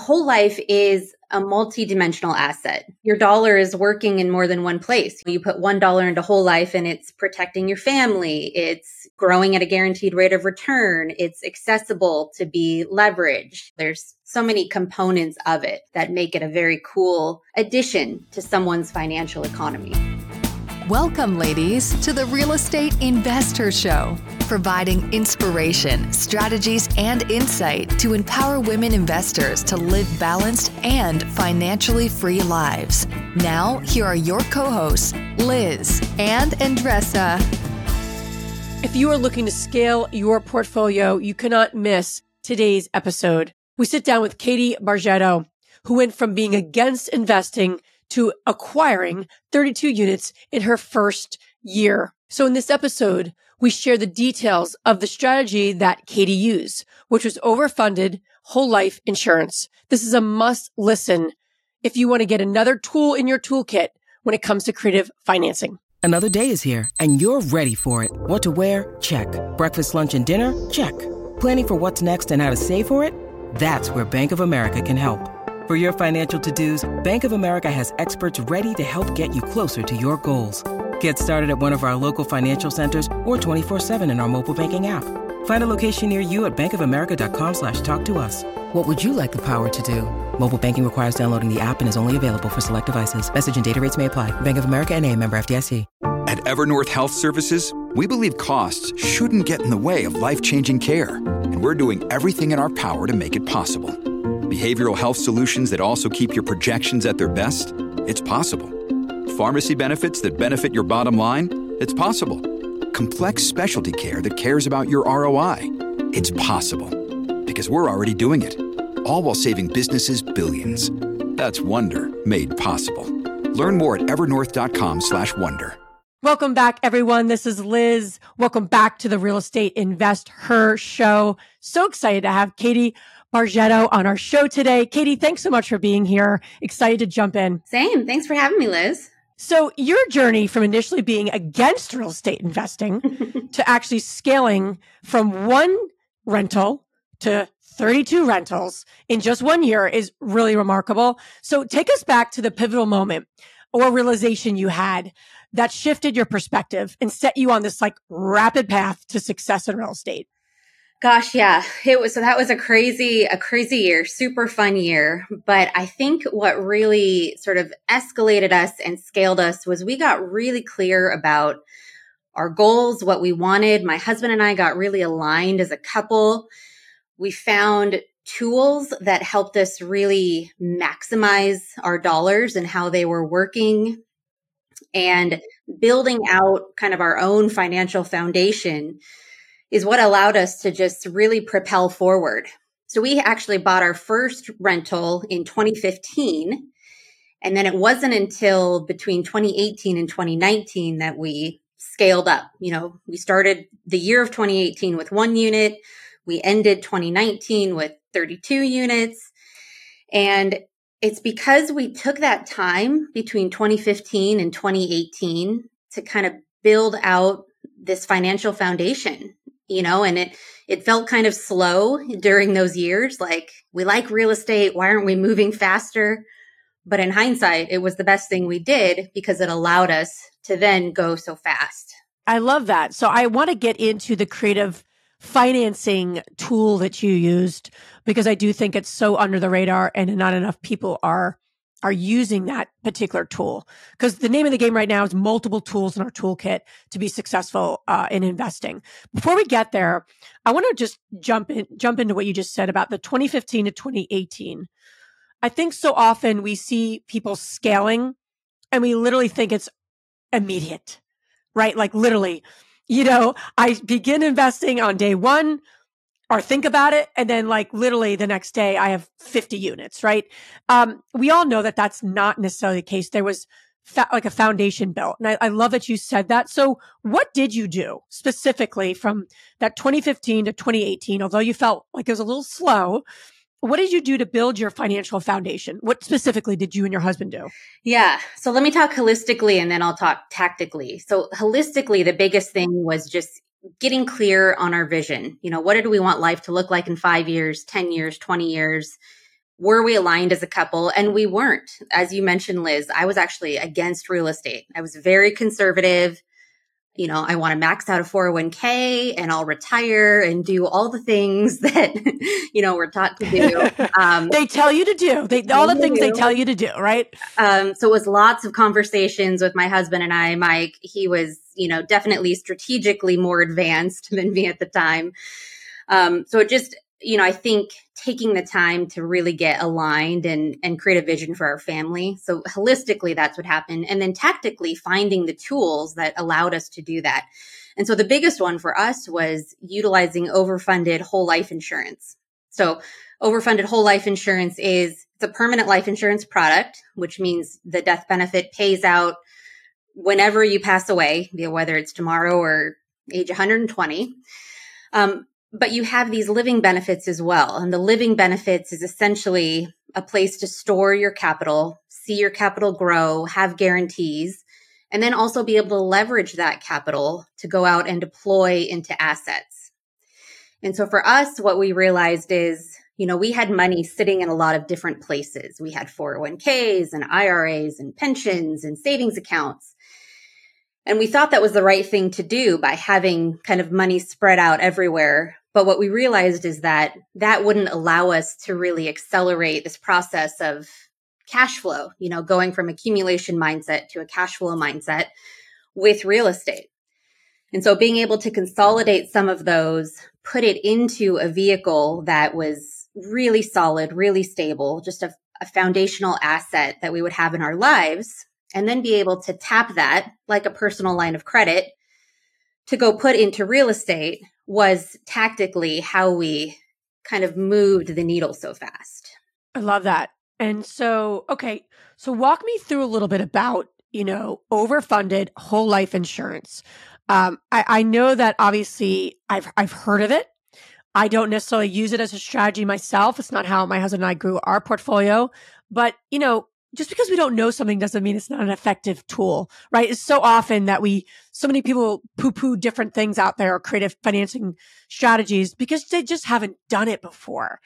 whole life is a multi-dimensional asset. Your dollar is working in more than one place. You put $1 into whole life and it's protecting your family. It's growing at a guaranteed rate of return. It's accessible to be leveraged. There's so many components of it that make it a very cool addition to someone's financial economy. Welcome, ladies, to the Real Estate InvestHER Show, providing inspiration, strategies, and insight to empower women investors to live balanced and financially free lives. Now, here are your co hosts, Liz and Andresa. If you are looking to scale your portfolio, you cannot miss today's episode. We sit down with Katie Bargetto, who went from being against investing to acquiring mm-hmm. 32 units in her first year. So in this episode, we share the details of the strategy that Katie used, which was overfunded whole life insurance. This is a must listen if you want to get another tool in your toolkit when it comes to creative financing. Another day is here and you're ready for it. What to wear? Check. Breakfast, lunch, and dinner? Check. Planning for what's next and how to save for it? That's where Bank of America can help. For your financial to-dos, Bank of America has experts ready to help get you closer to your goals. Get started at one of our local financial centers or 24-7 in our mobile banking app. Find a location near you at bankofamerica.com slash talk to us. What would you like the power to do? Mobile banking requires downloading the app and is only available for select devices. Message and data rates may apply. Bank of America and a member FDIC. At Evernorth Health Services, we believe costs shouldn't get in the way of life-changing care. And we're doing everything in our power to make it possible behavioral health solutions that also keep your projections at their best? It's possible. Pharmacy benefits that benefit your bottom line? It's possible. Complex specialty care that cares about your ROI? It's possible. Because we're already doing it. All while saving businesses billions. That's Wonder made possible. Learn more at evernorth.com/wonder. Welcome back, everyone. This is Liz. Welcome back to the Real Estate InvestHER show. So excited to have Katie Bargetto on our show today. Katie, thanks so much for being here. Excited to jump in. Same. Thanks for having me, Liz. So, your journey from initially being against real estate investing to actually scaling from one rental to 32 rentals in just one year is really remarkable. So, take us back to the pivotal moment or realization you had that shifted your perspective and set you on this like rapid path to success in real estate. Gosh, yeah. It was so that was a crazy a crazy year, super fun year, but I think what really sort of escalated us and scaled us was we got really clear about our goals, what we wanted. My husband and I got really aligned as a couple. We found tools that helped us really maximize our dollars and how they were working and building out kind of our own financial foundation is what allowed us to just really propel forward. So we actually bought our first rental in 2015. And then it wasn't until between 2018 and 2019 that we scaled up. You know, we started the year of 2018 with one unit. We ended 2019 with 32 units. And it's because we took that time between 2015 and 2018 to kind of build out this financial foundation you know, and it it felt kind of slow during those years. Like we like real estate, why aren't we moving faster? But in hindsight, it was the best thing we did because it allowed us to then go so fast. I love that. So I want to get into the creative financing tool that you used because I do think it's so under the radar and not enough people are are using that particular tool. Because the name of the game right now is multiple tools in our toolkit to be successful uh, in investing. Before we get there i want to just jump in jump into what you just said about the 2015 to 2018 i think so often we see people scaling and we literally think it's immediate right? Like literally you know i begin investing on day one or think about it and then like literally the next day i have 50 units right um, we all know that that's not necessarily the case there was fa- like a foundation built and I, I love that you said that so what did you do specifically from that 2015 to 2018 although you felt like it was a little slow what did you do to build your financial foundation? What specifically did you and your husband do? Yeah. So let me talk holistically and then I'll talk tactically. So holistically, the biggest thing was just getting clear on our vision. You know, what did we want life to look like in five years, 10 years, 20 years? were we aligned as a couple? And we weren't. As you mentioned, Liz, I was actually against real estate. I was very conservative. You know, I want to max out a 401k and I'll retire and do all the things that, you know, we're taught to do. Um, they tell you to do. They, all the things do. they tell you to do, right? Um, so it was lots of conversations with my husband and I. Mike, he was, you know, definitely strategically more advanced than me at the time. Um, so it just, you know, I think taking the time to really get aligned and and create a vision for our family. So holistically, that's what happened, and then tactically finding the tools that allowed us to do that. And so the biggest one for us was utilizing overfunded whole life insurance. So overfunded whole life insurance is it's a permanent life insurance product, which means the death benefit pays out whenever you pass away, whether it's tomorrow or age 120. Um, but you have these living benefits as well. And the living benefits is essentially a place to store your capital, see your capital grow, have guarantees, and then also be able to leverage that capital to go out and deploy into assets. And so for us, what we realized is, you know, we had money sitting in a lot of different places. We had 401ks and IRAs and pensions and savings accounts. And we thought that was the right thing to do by having kind of money spread out everywhere but what we realized is that that wouldn't allow us to really accelerate this process of cash flow, you know, going from accumulation mindset to a cash flow mindset with real estate. And so being able to consolidate some of those, put it into a vehicle that was really solid, really stable, just a, a foundational asset that we would have in our lives, and then be able to tap that like a personal line of credit to go put into real estate was tactically how we kind of moved the needle so fast. I love that. And so, okay, so walk me through a little bit about, you know, overfunded whole life insurance. Um, I, I know that obviously I've I've heard of it. I don't necessarily use it as a strategy myself. It's not how my husband and I grew our portfolio. But, you know, just because we don't know something doesn't mean it's not an effective tool, right? It's so often that we, so many people poo poo different things out there or creative financing strategies because they just haven't done it before.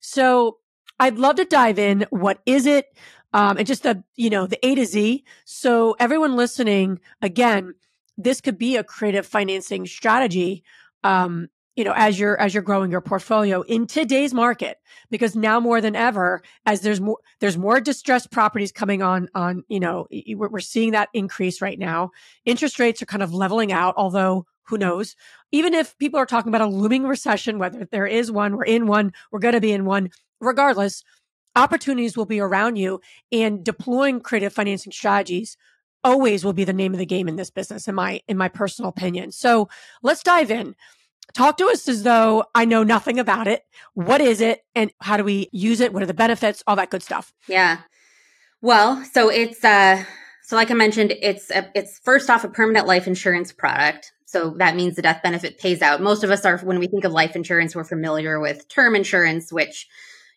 So I'd love to dive in. What is it? Um, and just the, you know, the A to Z. So everyone listening, again, this could be a creative financing strategy. Um, you know as you're as you're growing your portfolio in today's market because now more than ever as there's more there's more distressed properties coming on on you know we're seeing that increase right now. Interest rates are kind of leveling out although who knows? Even if people are talking about a looming recession whether there is one we're in one we're going to be in one regardless opportunities will be around you and deploying creative financing strategies always will be the name of the game in this business in my in my personal opinion. So let's dive in talk to us as though I know nothing about it. What is it and how do we use it? What are the benefits? All that good stuff. Yeah. Well, so it's uh so like I mentioned, it's a, it's first off a permanent life insurance product. So that means the death benefit pays out. Most of us are when we think of life insurance, we're familiar with term insurance, which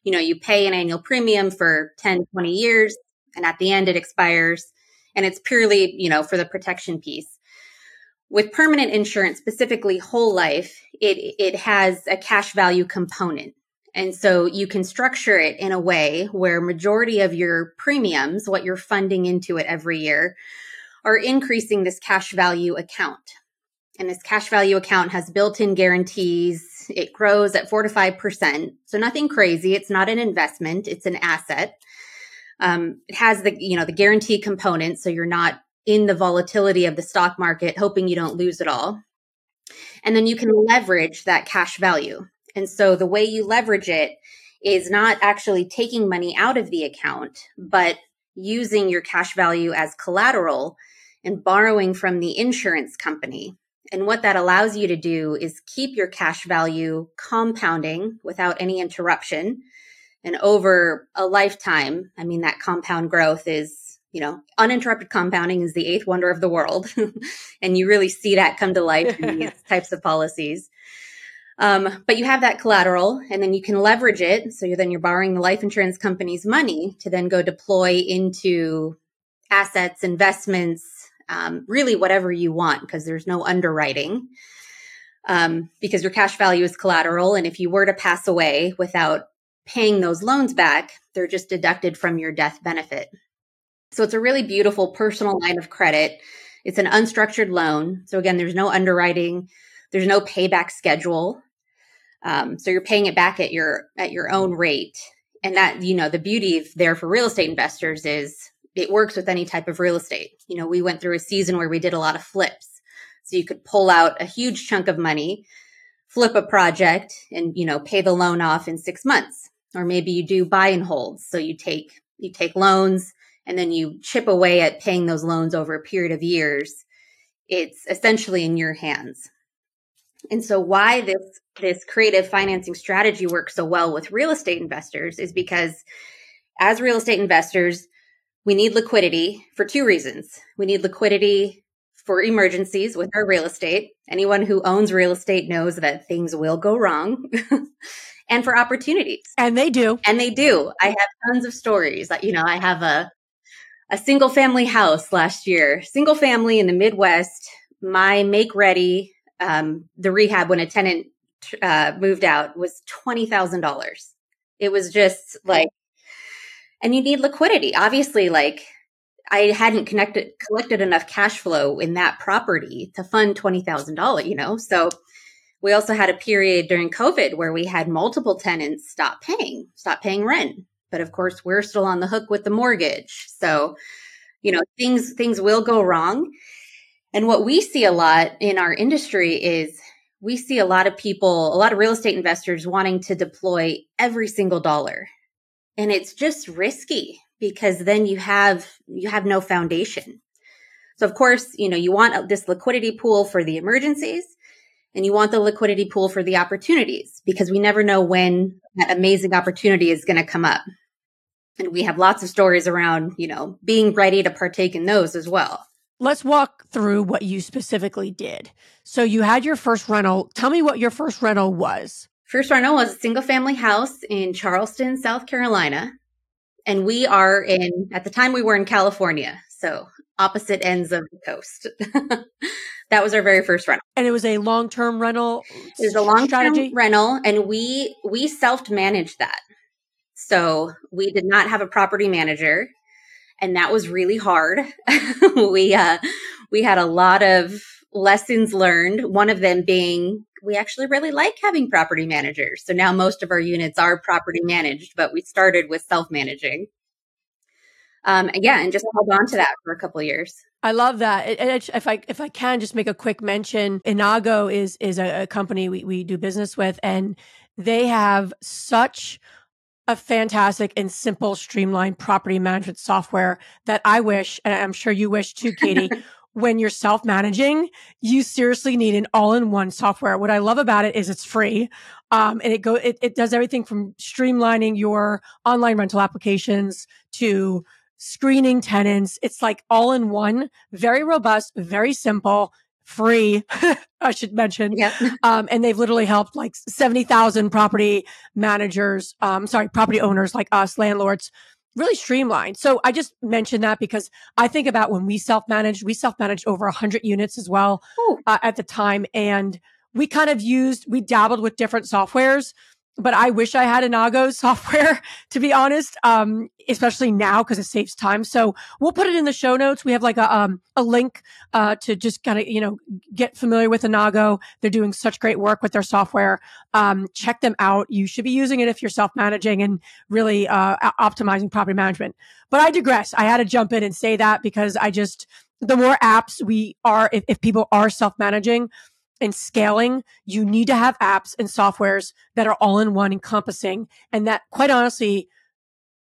you know, you pay an annual premium for 10, 20 years and at the end it expires and it's purely, you know, for the protection piece with permanent insurance, specifically whole life, it, it has a cash value component. And so you can structure it in a way where majority of your premiums, what you're funding into it every year, are increasing this cash value account. And this cash value account has built-in guarantees. It grows at four to five percent. So nothing crazy. It's not an investment. It's an asset. Um, it has the, you know, the guarantee component. So you're not in the volatility of the stock market, hoping you don't lose it all. And then you can leverage that cash value. And so the way you leverage it is not actually taking money out of the account, but using your cash value as collateral and borrowing from the insurance company. And what that allows you to do is keep your cash value compounding without any interruption. And over a lifetime, I mean, that compound growth is you know, uninterrupted compounding is the eighth wonder of the world. and you really see that come to life in these types of policies. Um, but you have that collateral and then you can leverage it. So you're, then you're borrowing the life insurance company's money to then go deploy into assets, investments, um, really whatever you want because there's no underwriting. Um, because your cash value is collateral. And if you were to pass away without paying those loans back, They're just deducted from your death benefit. So it's a really beautiful personal line of credit. It's an unstructured loan. So again, there's no underwriting, there's no payback schedule. Um, so you're paying it back at your at your own rate. And that, you know, the beauty there for real estate investors is it works with any type of real estate. You know, we went through a season where we did a lot of flips. So you could pull out a huge chunk of money, flip a project and, you know, pay the loan off in 6 months. Or maybe you do buy and holds. So you take you take loans and then you chip away at paying those loans over a period of years. It's essentially in your hands. And so why this this creative financing strategy works so well with real estate investors is because as real estate investors, we need liquidity for two reasons. We need liquidity for emergencies with our real estate. Anyone who owns real estate knows that things will go wrong. and for opportunities. And they do. And they do. I have tons of stories. You know, I have a a single family house last year, single family in the Midwest. My make ready um, the rehab when a tenant uh, moved out was twenty thousand dollars. It was just like, and you need liquidity. Obviously, like I hadn't connected collected enough cash flow in that property to fund twenty thousand dollars. You know, so we also had a period during COVID where we had multiple tenants stop paying, stop paying rent. But of course, we're still on the hook with the mortgage. So, you know, things things will go wrong. And what we see a lot in our industry is we see a lot of people, a lot of real estate investors wanting to deploy every single dollar. And it's just risky because then you have you have no foundation. So of course, you know, you want this liquidity pool for the emergencies and you want the liquidity pool for the opportunities because we never know when that amazing opportunity is going to come up. And we have lots of stories around, you know, being ready to partake in those as well. Let's walk through what you specifically did. So you had your first rental. Tell me what your first rental was. First rental was a single family house in Charleston, South Carolina. And we are in, at the time we were in California. So opposite ends of the coast. that was our very first rental. And it was a long-term rental. It was a long-term rental and we, we self-managed that. So we did not have a property manager and that was really hard. we uh, we had a lot of lessons learned. One of them being we actually really like having property managers. So now most of our units are property managed, but we started with self managing. Um, yeah, and just held on to that for a couple years. I love that. It, it, if I if I can just make a quick mention, Innago is is a, a company we, we do business with, and they have such a fantastic and simple, streamlined property management software that I wish, and I'm sure you wish too, Katie. when you're self managing, you seriously need an all in one software. What I love about it is it's free. Um, and it go, it, it does everything from streamlining your online rental applications to screening tenants. It's like all in one, very robust, very simple free, I should mention. Yeah. Um, and they've literally helped like 70,000 property managers, um, sorry, property owners like us, landlords, really streamlined. So I just mentioned that because I think about when we self managed, we self managed over 100 units as well uh, at the time. And we kind of used, we dabbled with different softwares but I wish I had Innago software to be honest. Um, especially now because it saves time. So we'll put it in the show notes. We have like a um a link uh to just kind of you know get familiar with Innago. They're doing such great work with their software. Um, check them out. You should be using it if you're self managing and really uh optimizing property management. But I digress. I had to jump in and say that because I just the more apps we are if, if people are self managing and scaling, you need to have apps and softwares that are all in one encompassing. And that quite honestly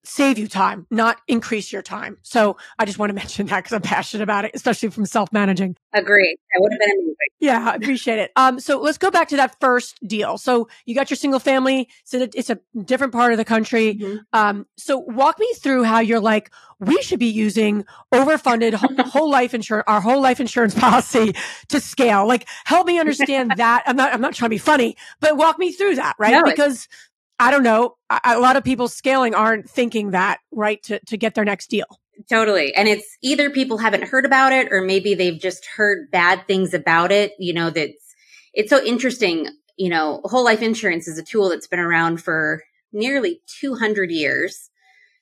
save you time, not increase your time. So I just want to mention that because I'm passionate about it, especially from self managing. Agree. That would have been amazing. Yeah, I appreciate it. Um, so let's go back to that first deal. So you got your single family. So it's a different part of the country. Mm-hmm. Um, so walk me through how you're like, we should be using overfunded whole life insurance, our whole life insurance policy to scale. Like, help me understand that. I'm not, I'm not trying to be funny, but walk me through that, right? No, because I don't know. A, lot of people scaling aren't thinking that, right, to, to get their next deal. Totally. And it's either people haven't heard about it or maybe they've just heard bad things about it. You know, that's, it's so interesting. You know, whole life insurance is a tool that's been around for nearly 200 years.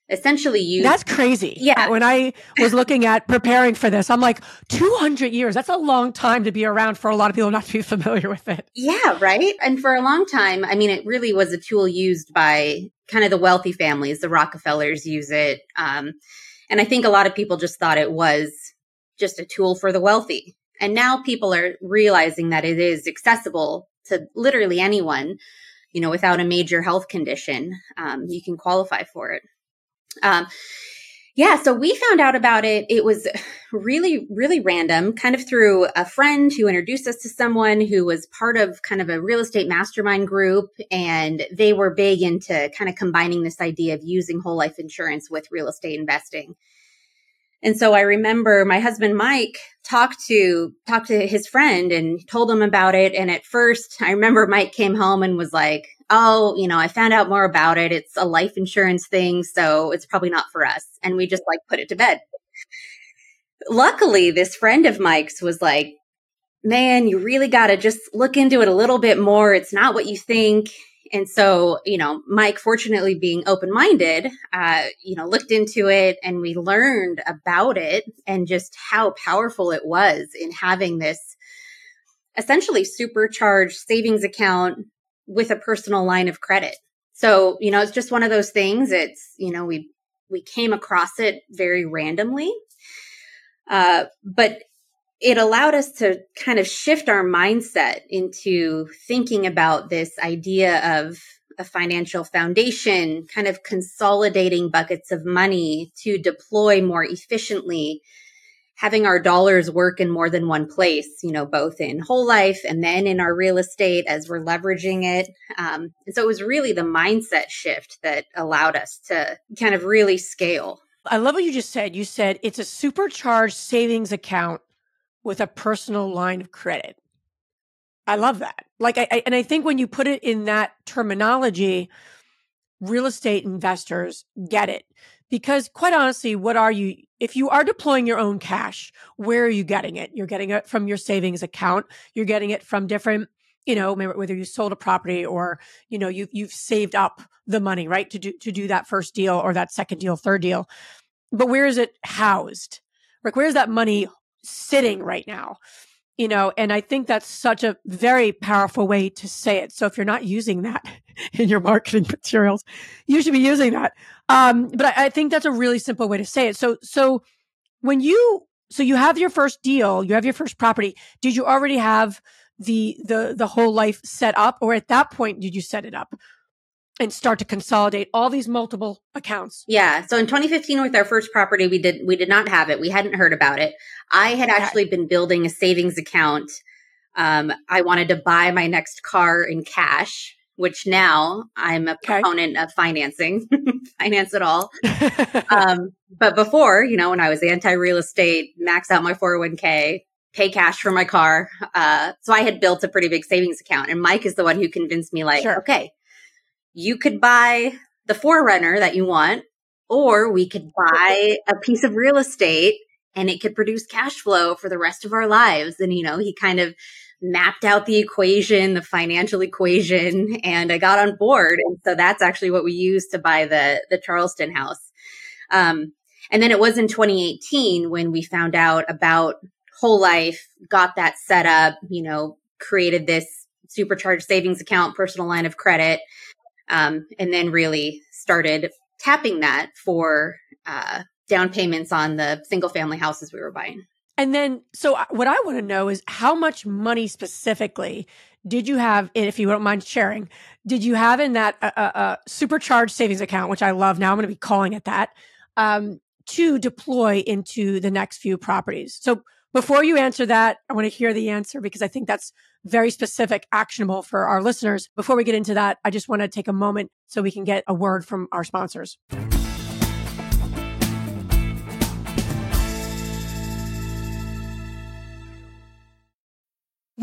Essentially you that's crazy. Yeah. When I was looking at preparing for this, I'm like, 200 years. That's a long time to be around for a lot of people not to be familiar with it. Yeah, right. And for a long time, I mean, it really was a tool used by kind of the wealthy families. The Rockefellers use it. Um, and I think a lot of people just thought it was just a tool for the wealthy. And now people are realizing that it is accessible to literally anyone, you know, without a major health condition. Um, you can qualify for it. Um, yeah, so we found out about it. It was really, really random, kind of through a friend who introduced us to someone who was part of kind of a real estate mastermind group. And they were big into kind of combining this idea of using whole life insurance with real estate investing. And so I remember my husband Mike talked to talked to his friend and told him about it. And at first, I remember Mike came home and was like, "Oh, you know, I found out more about it. It's a life insurance thing, so it's probably not for us." And we just like put it to bed. Luckily, this friend of Mike's was like, "Man, you really got to just look into it a little bit more. It's not what you think." And so, you know, Mike, fortunately being open minded, uh, you know, looked into it and we learned about it and just how powerful it was in having this essentially supercharged savings account with a personal line of credit. So, you know, it's just one of those things. It's, you know, we, we came across it very randomly. Uh, but it allowed us to kind of shift our mindset into thinking about this idea of a financial foundation, kind of consolidating buckets of money to deploy more efficiently, having our dollars work in more than one place, you know, both in whole life and then in our real estate as we're leveraging it. Um, and so it was really the mindset shift that allowed us to kind of really scale. I love what you just said. You said it's a supercharged savings account with a personal line of credit. I love that. Like, I, I, and I think when you put it in that terminology, real estate investors get it. Because quite honestly, what are you, if you are deploying your own cash, where are you getting it? You're getting it from your savings account. You're getting it from different, you know, whether you sold a property or, you know, you've, you've saved up the money, right? To do, to do that first deal or that second deal, third deal. But where is it housed? Like, where's that money sitting right now you know and i think that's such a very powerful way to say it. So if you're not using that in your marketing materials you should be using that. Um, but I, I, think that's a really simple way to say it. So so when you so you have your first deal you have your first property. Did you already have the the the whole life set up or at that point did you set it up and start to consolidate all these multiple accounts. Yeah. So in 2015 with our first property, we did we did not have it. We hadn't heard about it. I had actually been building a savings account. Um, I wanted to buy my next car in cash, which now I'm a okay. proponent of financing, finance it all. um, but before, you know, when I was anti real estate, max out my 401k, pay cash for my car. Uh, so I had built a pretty big savings account, and Mike is the one who convinced me, like, sure. okay you could buy the 4Runner that you want, or we could buy a piece of real estate and it could produce cash flow for the rest of our lives. And, you know, he kind of mapped out the equation, the financial equation, and I got on board. And so that's actually what we used to buy the, the Charleston house. Um, and then it was in 2018 when we found out about whole life, got that set up, you know, created this supercharged savings account, personal line of credit, um, and then really started tapping that for uh, down payments on the single family houses we were buying. And then, so uh, what I want to know is how much money specifically did you have, if you don't mind sharing, did you have in that uh, uh, uh supercharged savings account, which I love now, I'm going to be calling it that, um, to deploy into the next few properties? So before you answer that, I want to hear the answer because I think that's very specific, actionable for our listeners. Before we get into that, I just want to take a moment so we can get a word from our sponsors.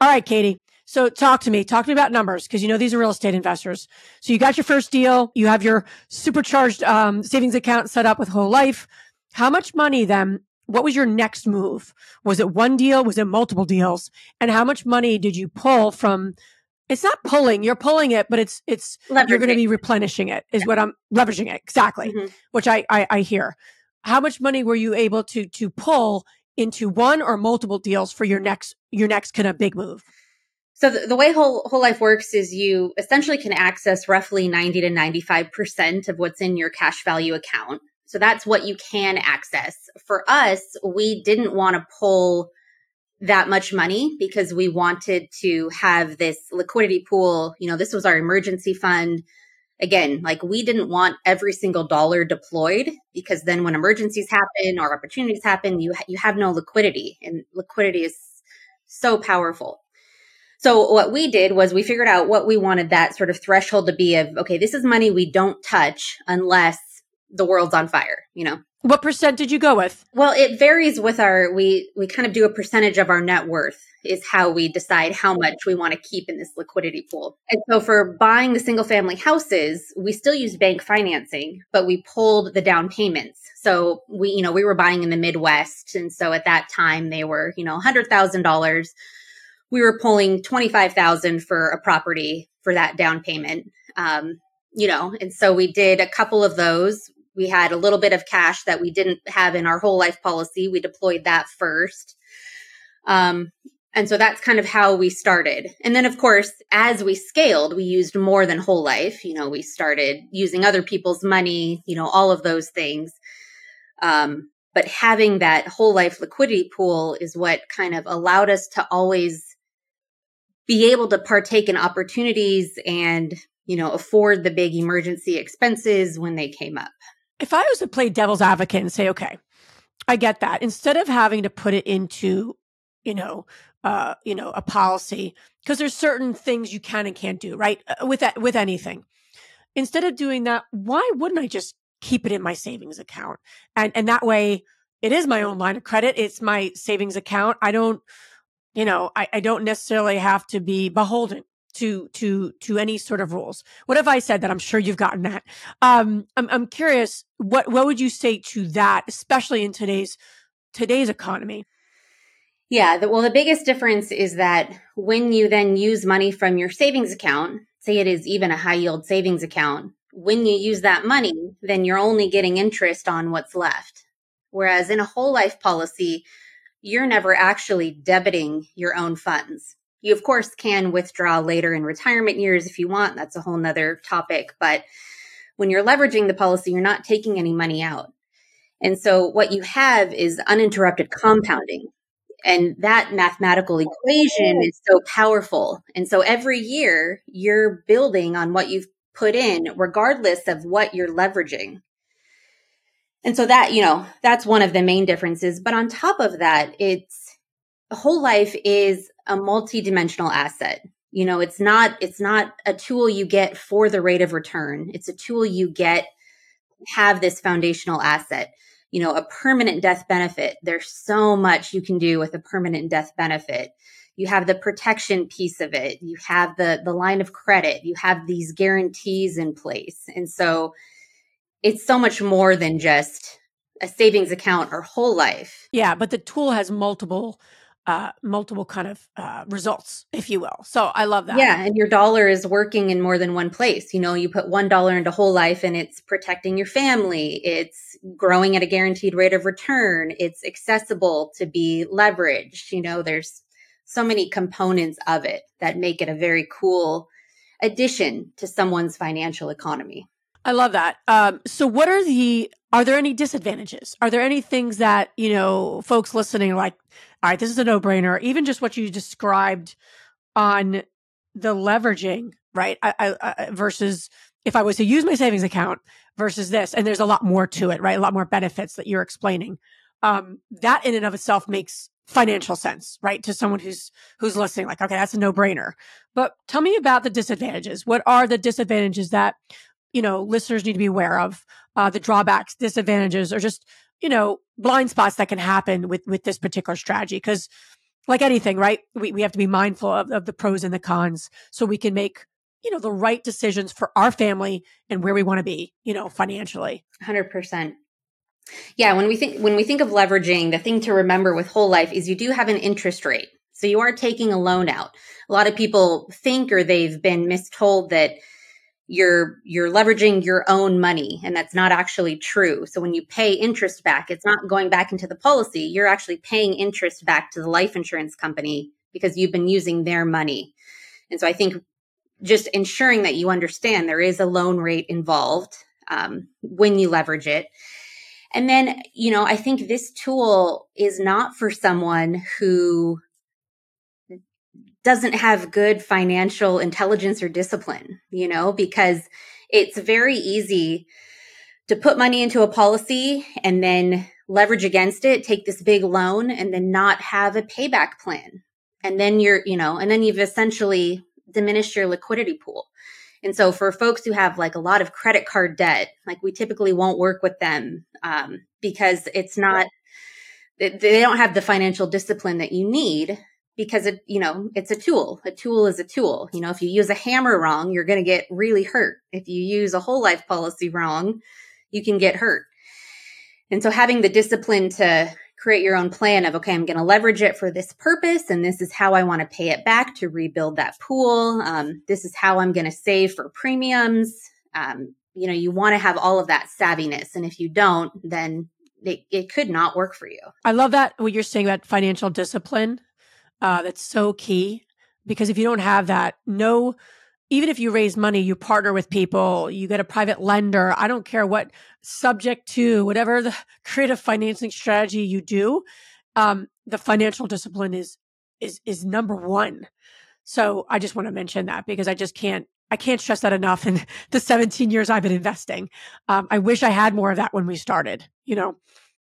All right, Katie. So talk to me. Talk to me about numbers because you know these are real estate investors. So you got your first deal. You have your supercharged um, savings account set up with Whole Life. How much money then? What was your next move? Was it one deal? Was it multiple deals? And how much money did you pull from? It's not pulling. You're pulling it, but it's it's leveraging. you're going to be replenishing it. Is yeah. what I'm leveraging it exactly, mm-hmm. which I, I I hear. How much money were you able to to pull into one or multiple deals for your next your next kind of big move? So the, the, way whole whole life works is you essentially can access roughly 90 to 95% of what's in your cash value account. So that's what you can access. For us, we didn't want to pull that much money because we wanted to have this liquidity pool. You know, this was our emergency fund again, like we didn't want every single dollar deployed because then when emergencies happen or opportunities happen, you ha- you have no liquidity, and liquidity is so powerful. So what we did was we figured out what we wanted that sort of threshold to be of okay, this is money we don't touch unless the world's on fire, you know. What percent did you go with? Well, it varies with our we we kind of do a percentage of our net worth is how we decide how much we want to keep in this liquidity pool. And so for buying the single family houses, we still use bank financing, but we pulled the down payments. So we, you know, we were buying in the Midwest. And so at that time they were, you know, $100,000. We were pulling 25,000 for a property for that down payment. Um, you know, and so we did a couple of those. We had a little bit of cash that we didn't have in our whole life policy. We deployed that first. Um, and so that's kind of how we started. And then, of course, as we scaled, we used more than whole life. You know, we started using other people's money, you know, all of those things. Um, but having that whole life liquidity pool is what kind of allowed us to always be able to partake in opportunities and, you know, afford the big emergency expenses when they came up. If I was to play devil's advocate and say, okay, I get that. Instead of having to put it into, you know, uh, you know, a policy because there's certain things you can and can't do, right? Uh, with that, with anything. Instead of doing that, why wouldn't I just keep it in my savings account? And and that way it is my own line of credit. It's my savings account. I don't, you know, I, I don't necessarily have to be beholden to to to any sort of rules. What have I said that I'm sure you've gotten that? Um, I'm I'm curious. What what would you say to that, especially in today's today's economy? Yeah. The, well, the biggest difference is that when you then use money from your savings account, say it is even a high yield savings account, when you use that money, then you're only getting interest on what's left. Whereas in a whole life policy, you're never actually debiting your own funds. You, of course, can withdraw later in retirement years if you want. That's a whole nother topic. But when you're leveraging the policy, you're not taking any money out. And so what you have is uninterrupted compounding. And that mathematical equation is so powerful. And so every year you're building on what you've put in, regardless of what you're leveraging. And so that, you know, that's one of the main differences. But on top of that, it's whole life is a multi-dimensional asset. You know, it's not, it's not a tool you get for the rate of return. It's a tool you get have this foundational asset you know, a permanent death benefit. There's so much you can do with a permanent death benefit. You have the protection piece of it. You have the the line of credit. You have these guarantees in place. And so it's so much more than just a savings account or whole life. Yeah, but the tool has multiple uh, multiple kind of uh, results, if you will. So I love that. Yeah, and your dollar is working in more than one place. You know, you put one dollar into whole life, and it's protecting your family. It's growing at a guaranteed rate of return. It's accessible to be leveraged. You know, there's so many components of it that make it a very cool addition to someone's financial economy. I love that. Um, so, what are the? Are there any disadvantages? Are there any things that you know, folks listening, like, all right, this is a no brainer. Even just what you described on the leveraging, right? I, I, I, versus if I was to use my savings account versus this, and there's a lot more to it, right? A lot more benefits that you're explaining. Um, that in and of itself makes financial sense, right? To someone who's who's listening, like, okay, that's a no brainer. But tell me about the disadvantages. What are the disadvantages that you know listeners need to be aware of? Uh, the drawbacks, disadvantages, or just you know blind spots that can happen with with this particular strategy. Because like anything right we, we have to be mindful of, of the pros and the cons so we can make you know the right decisions for our family and where we want to be you know financially. 100% yeah when we think when we think of leveraging the thing to remember with whole life is you do have an interest rate so you are taking a loan out. A lot of people think or they've been mistold that you're you're leveraging your own money and that's not actually true. So when you pay interest back it's not going back into the policy. You're actually paying interest back to the life insurance company because you've been using their money. And so i think just ensuring that you understand there is a loan rate involved um, when you leverage it. And then you know i think this tool is not for someone who doesn't have good financial intelligence or discipline, you know, because it's very easy to put money into a policy and then leverage against it, take this big loan and then not have a payback plan. And then you're, you know, and then you've essentially diminished your liquidity pool. And so for folks who have like a lot of credit card debt, like we typically won't work with them um, because it's not, they don't have the financial discipline that you need because it, you know, it's a tool. A tool is a tool. You know, if you use a hammer wrong, you're going to get really hurt. If you use a whole life policy wrong, you can get hurt. And so having the discipline to create your own plan of, okay, I'm going to leverage it for this purpose. And this is how I want to pay it back to rebuild that pool. Um, this is how I'm going to save for premiums. Um, you know, you want to have all of that savviness. And if you don't, then it, it could not work for you. I love that what you're saying about financial discipline uh, that's so key because if you don't have that, no, even if you raise money, you partner with people, you get a private lender. I don't care what subject to whatever the creative financing strategy you do. Um, the financial discipline is is is number one. So I just want to mention that because I just can't I can't stress that enough. In the 17 years I've been investing, um, I wish I had more of that when we started. You know,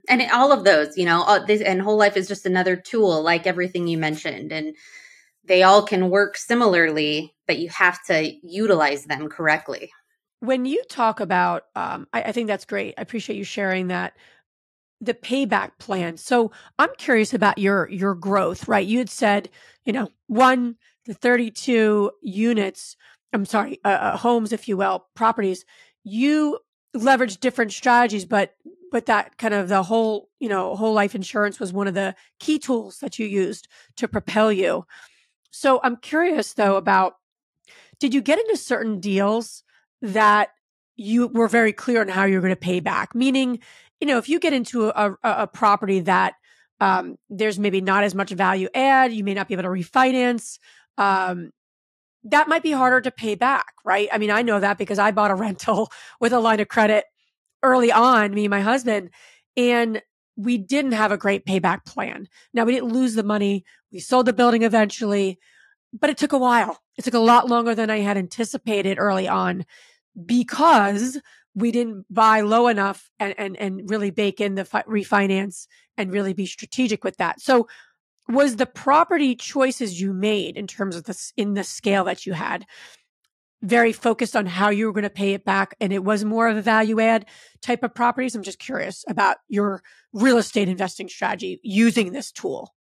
and all of those you know all this and whole life is just another tool like everything you mentioned and they all can work similarly but you have to utilize them correctly. When you talk about um, I, I think that's great. I appreciate you sharing that. The payback plan. So i'm curious about your your growth right? You had said you know one to 32 units i'm sorry uh, uh, homes if you will properties. You leverage different strategies but but that kind of the whole, you know, whole life insurance was one of the key tools that you used to propel you. So I'm curious though about did you get into certain deals that you were very clear on how you're going to pay back? Meaning, you know, if you get into a, a, a property that um, there's maybe not as much value add, you may not be able to refinance. Um, that might be harder to pay back, right? I mean, I know that because I bought a rental with a line of credit early on, me and my husband, and we didn't have a great payback plan. Now we didn't lose the money. We sold the building eventually, but it took a while. It took a lot longer than I had anticipated early on because we didn't buy low enough and, and, and really bake in the fi- refinance and really be strategic with that. So was the property choices you made in terms of this in the scale that you had very focused on how you were going to pay it back and it was more of a value add type of properties i'm just curious about your real estate investing strategy using this tool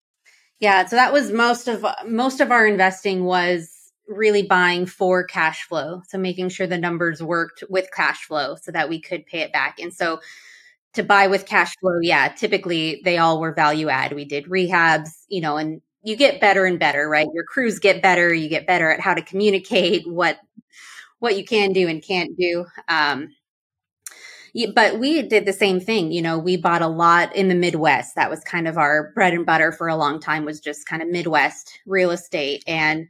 yeah so that was most of most of our investing was really buying for cash flow so making sure the numbers worked with cash flow so that we could pay it back and so to buy with cash flow yeah typically they all were value add we did rehabs you know and you get better and better, right? Your crews get better. You get better at how to communicate what what you can do and can't do. Um, but we did the same thing. You know, we bought a lot in the Midwest. That was kind of our bread and butter for a long time. Was just kind of Midwest real estate and.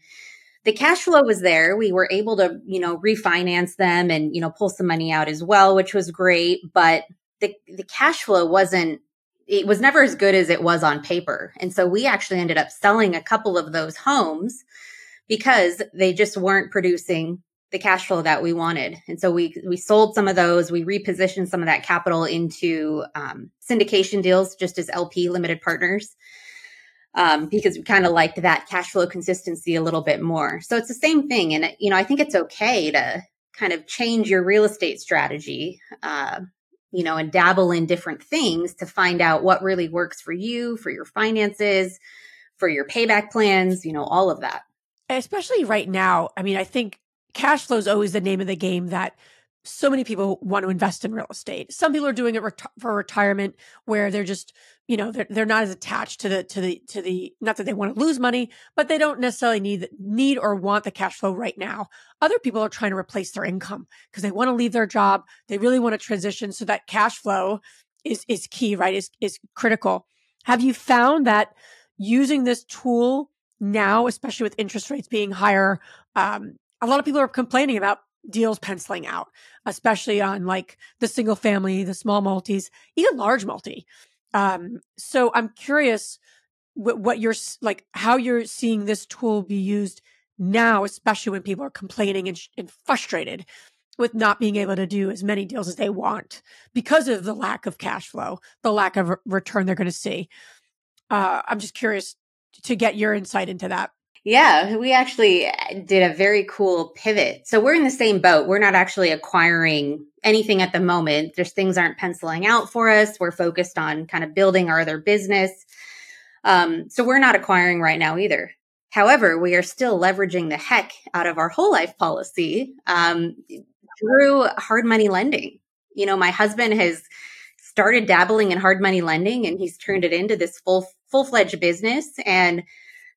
The cash flow was there. We were able to, you know, refinance them and, you know, pull some money out as well, which was great. But the, the cash flow wasn't it was never as good as it was on paper. And so we actually ended up selling a couple of those homes because they just weren't producing the cash flow that we wanted. And so we we sold some of those. We repositioned some of that capital into um, syndication deals, just as LP limited partners, um, because we kind of liked that cash flow consistency a little bit more. So it's the same thing, and you know I think it's okay to kind of change your real estate strategy. Uh, you know, and dabble in different things to find out what really works for you, for your finances, for your payback plans, you know, all of that. Especially right now. I mean, I think cash flow is always the name of the game that so many people want to invest in real estate. Some people are doing it for retirement where they're just, you know, they're, they're not as attached to the, to the, to the, not that they want to lose money, but they don't necessarily need, need or want the cash flow right now. Other people are trying to replace their income because they want to leave their job. They really want to transition. So that cash flow is, is key, right? Is, is critical. Have you found that using this tool now, especially with interest rates being higher, um, a lot of people are complaining about deals penciling out, especially on like the single family, the small multis, even large multi. Um, so I'm curious what, what you're like, how you're seeing this tool be used now, especially when people are complaining and, and frustrated with not being able to do as many deals as they want because of the lack of cash flow, the lack of re- return they're going to see. Uh, I'm just curious to get your insight into that. Yeah, we actually did a very cool pivot. So we're in the same boat. We're not actually acquiring anything at the moment. There's things aren't penciling out for us. We're focused on kind of building our other business. Um, so we're not acquiring right now either. However, we are still leveraging the heck out of our whole life policy um, through hard money lending. You know, my husband has started dabbling in hard money lending and he's turned it into this full full fledged business and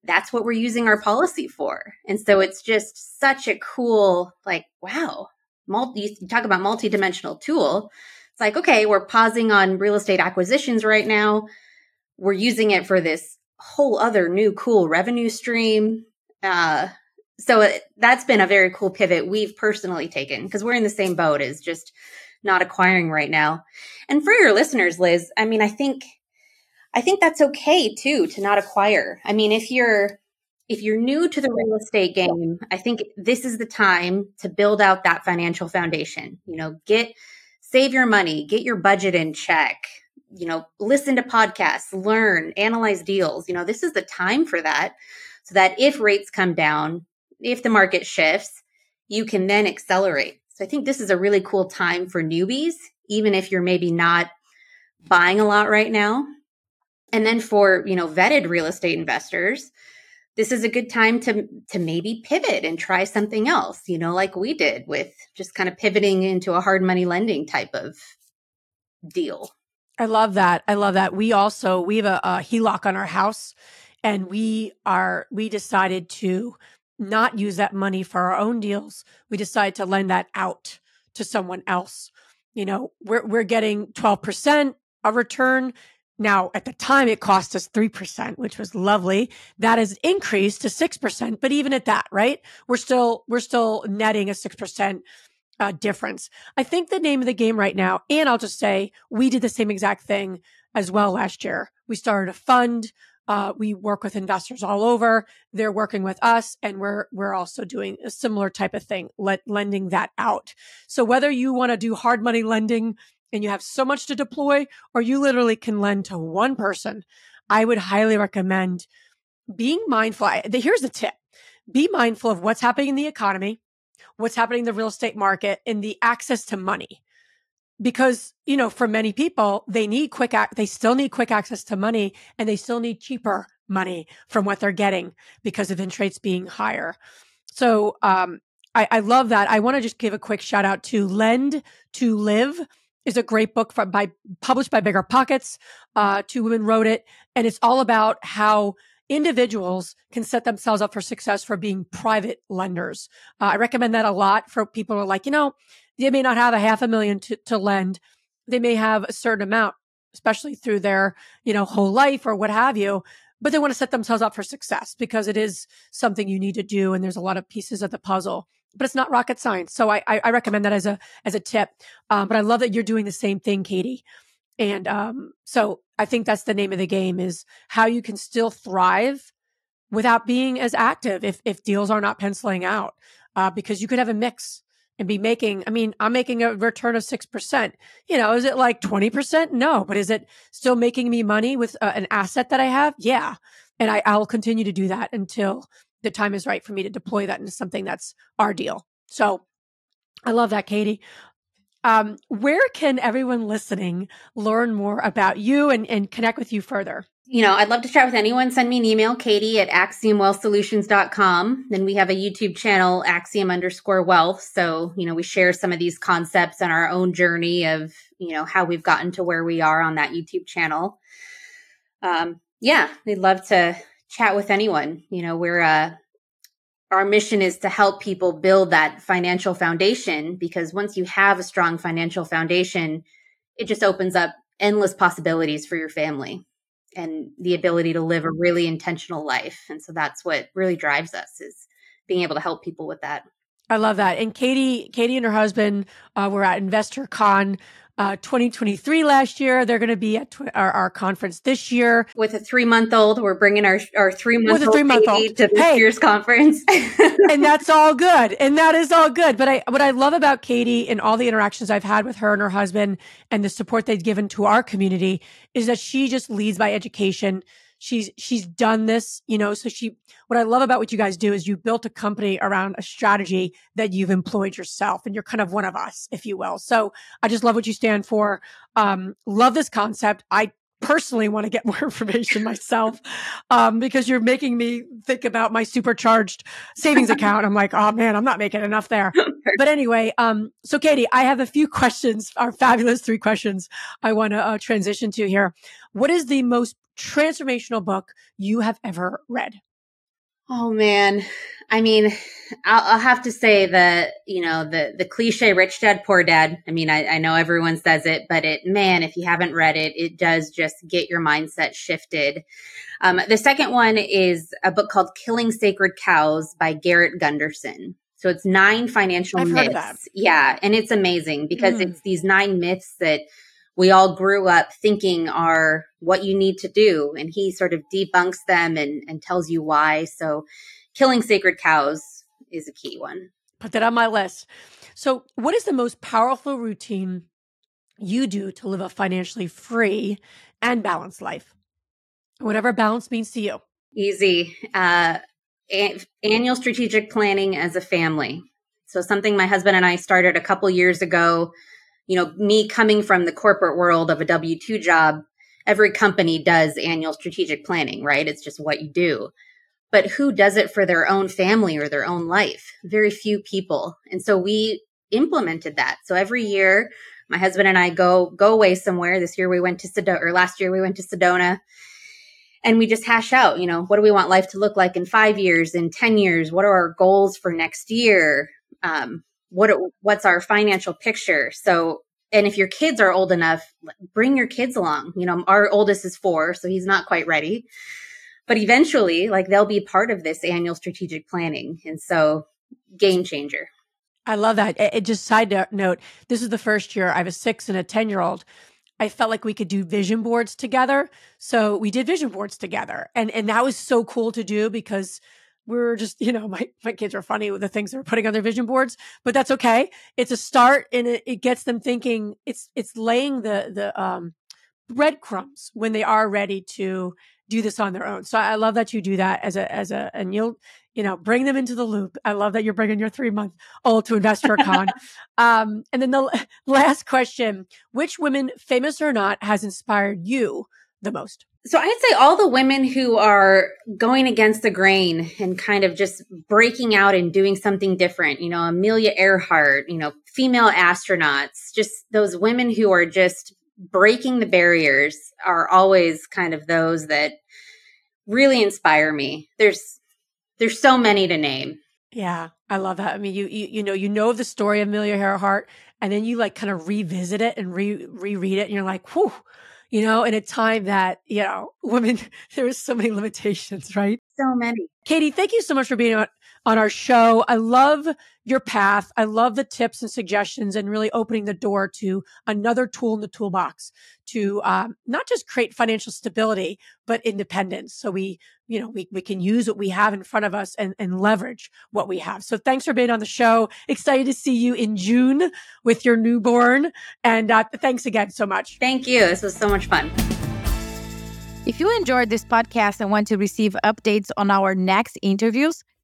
that's what we're using our policy for. And so it's just such a cool, like, wow, multi, you talk about multi-dimensional tool. It's like, okay, we're pausing on real estate acquisitions right now. We're using it for this whole other new cool revenue stream. Uh, so it, that's been a very cool pivot we've personally taken because we're in the same boat as just not acquiring right now. And for your listeners, Liz, I mean, I think I think that's okay too to not acquire. I mean, if you're if you're new to the real estate game, I think this is the time to build out that financial foundation. You know, get save your money, get your budget in check, you know, listen to podcasts, learn, analyze deals. You know, this is the time for that so that if rates come down, if the market shifts, you can then accelerate. So I think this is a really cool time for newbies, even if you're maybe not buying a lot right now. And then for, you know, vetted real estate investors, this is a good time to to maybe pivot and try something else, you know, like we did with just kind of pivoting into a hard money lending type of deal. I love that. I love that. We also we have a, a HELOC on our house and we are we decided to not use that money for our own deals. We decided to lend that out to someone else. You know, we're we're getting 12% a return now, at the time, it cost us 3%, which was lovely. That has increased to 6%. But even at that, right? We're still, we're still netting a 6% uh, difference. I think the name of the game right now, and I'll just say we did the same exact thing as well last year. We started a fund. Uh, we work with investors all over. They're working with us, and we're we're also doing a similar type of thing, let, lending that out. So whether you want to do hard money lending and you have so much to deploy, or you literally can lend to one person, I would highly recommend being mindful. Here's the tip be mindful of what's happening in the economy, what's happening in the real estate market, and the access to money. Because, you know, for many people, they need quick, ac- they still need quick access to money and they still need cheaper money from what they're getting because of interest rates being higher. So, um, I, I love that. I want to just give a quick shout out to Lend to Live is a great book from, by published by Bigger Pockets. Uh, two women wrote it, and it's all about how individuals can set themselves up for success for being private lenders. Uh, I recommend that a lot for people who are like, you know, they may not have a half a million to, to lend. They may have a certain amount, especially through their, you know, whole life or what have you, but they want to set themselves up for success because it is something you need to do. And there's a lot of pieces of the puzzle but it's not rocket science. So I, I, recommend that as a as a tip. Um, but I love that you're doing the same thing, Katie. And um, so I think that's the name of the game is how you can still thrive without being as active if if deals are not penciling out uh, because you could have a mix and be making i mean i'm making a return of 6% you know is it like 20% no but is it still making me money with uh, an asset that i have yeah and I, i'll continue to do that until the time is right for me to deploy that into something that's our deal so i love that katie um, where can everyone listening learn more about you and, and connect with you further you know, I'd love to chat with anyone. Send me an email, Katie at axiomwealthsolutions.com. Then we have a YouTube channel, axiom underscore wealth. So, you know, we share some of these concepts and our own journey of, you know, how we've gotten to where we are on that YouTube channel. Um, yeah, we'd love to chat with anyone. You know, we're, uh, our mission is to help people build that financial foundation because once you have a strong financial foundation, it just opens up endless possibilities for your family and the ability to live a really intentional life. And so that's what really drives us is being able to help people with that. I love that. And Katie, Katie and her husband uh, were at InvestHER Con uh, 2023 last year. They're going to be at tw- our, our, conference this year. With a three month old, we're bringing our, our three month old to this hey, year's conference. and that's all good. And that is all good. But I, what I love about Katie and all the interactions I've had with her and her husband and the support they've given to our community is that she just leads by education she's she's done this you know? So she what i love about what you guys do is you built a company around a strategy that you've employed yourself and you're kind of one of us if you will. So i just love what you stand for. Um love this concept. I personally want to get more information myself um, because you're making me think about my supercharged savings account. I'm like, oh man, I'm not making enough there. But anyway, um, so Katie, I have a few questions, our fabulous three questions I want to uh, transition to here. What is the most transformational book you have ever read? Oh man. I mean, I'll, I'll, have to say that, you know, the, the cliche rich dad, poor dad. I mean, I, I know everyone says it, but it, man, if you haven't read it, it does just get your mindset shifted. Um, the second one is a book called Killing Sacred Cows by Garrett Gunderson. So it's nine financial I've myths. Yeah. And it's amazing because mm. it's these nine myths that we all grew up thinking are what you need to do. And he sort of debunks them and, and tells you why. So killing sacred cows is a key one. Put that on my list. So, what is the most powerful routine you do to live a financially free and balanced life? Whatever balance means to you. Easy. Uh, a- annual strategic planning as a family. So, something my husband and I started a couple years ago you know, me coming from the corporate world of a W 2 job, every company does annual strategic planning, right? It's just what you do. But who does it for their own family or their own life? Very few people. And so we implemented that. So every year, my husband and I go go away somewhere. This year we went to Sedona, or last year we went to Sedona, and we just hash out. You know, what do we want life to look like in five years, in ten years? What are our goals for next year? Um, what what's our financial picture? So and if your kids are old enough bring your kids along. You know our oldest is 4 so he's not quite ready. But eventually like they'll be part of this annual strategic planning. And so game changer. I love that. It, just side note this is the first year i have a 6 and a 10 year old I felt like we could do vision boards together. So we did vision boards together. And and that was so cool to do because we are just, you know, my, my kids are funny with the things they're putting on their vision boards, but that's okay. It's a start and it, it gets them thinking it's, it's laying the, the, um, breadcrumbs when they are ready to do this on their own. So I love that you do that as a, as a, and you'll, you know, bring them into the loop. I love that you're bringing your three month old to InvestHER Con. um, and then the last question, which women, famous or not, has inspired you the most? So I'd say all the women who are going against the grain and kind of just breaking out and doing something different, you know, Amelia Earhart, you know, female astronauts, just those women who are just breaking the barriers are always kind of those that really inspire me. There's there's so many to name. Yeah, I love that. I mean, you you, you know you know the story of Amelia Earhart, and then you like kind of revisit it and re reread it, and you're like, whew you know, in a time that, you know, women, there was so many limitations, right? So many. Katie, thank you so much for being on, on our show. I love your path. I love the tips and suggestions and really opening the door to another tool in the toolbox to um, not just create financial stability, but independence. So we, you know, we, we can use what we have in front of us and, and leverage what we have. So thanks for being on the show. Excited to see you in June with your newborn. And uh, thanks again so much. Thank you. This was so much fun. If you enjoyed this podcast and want to receive updates on our next interviews,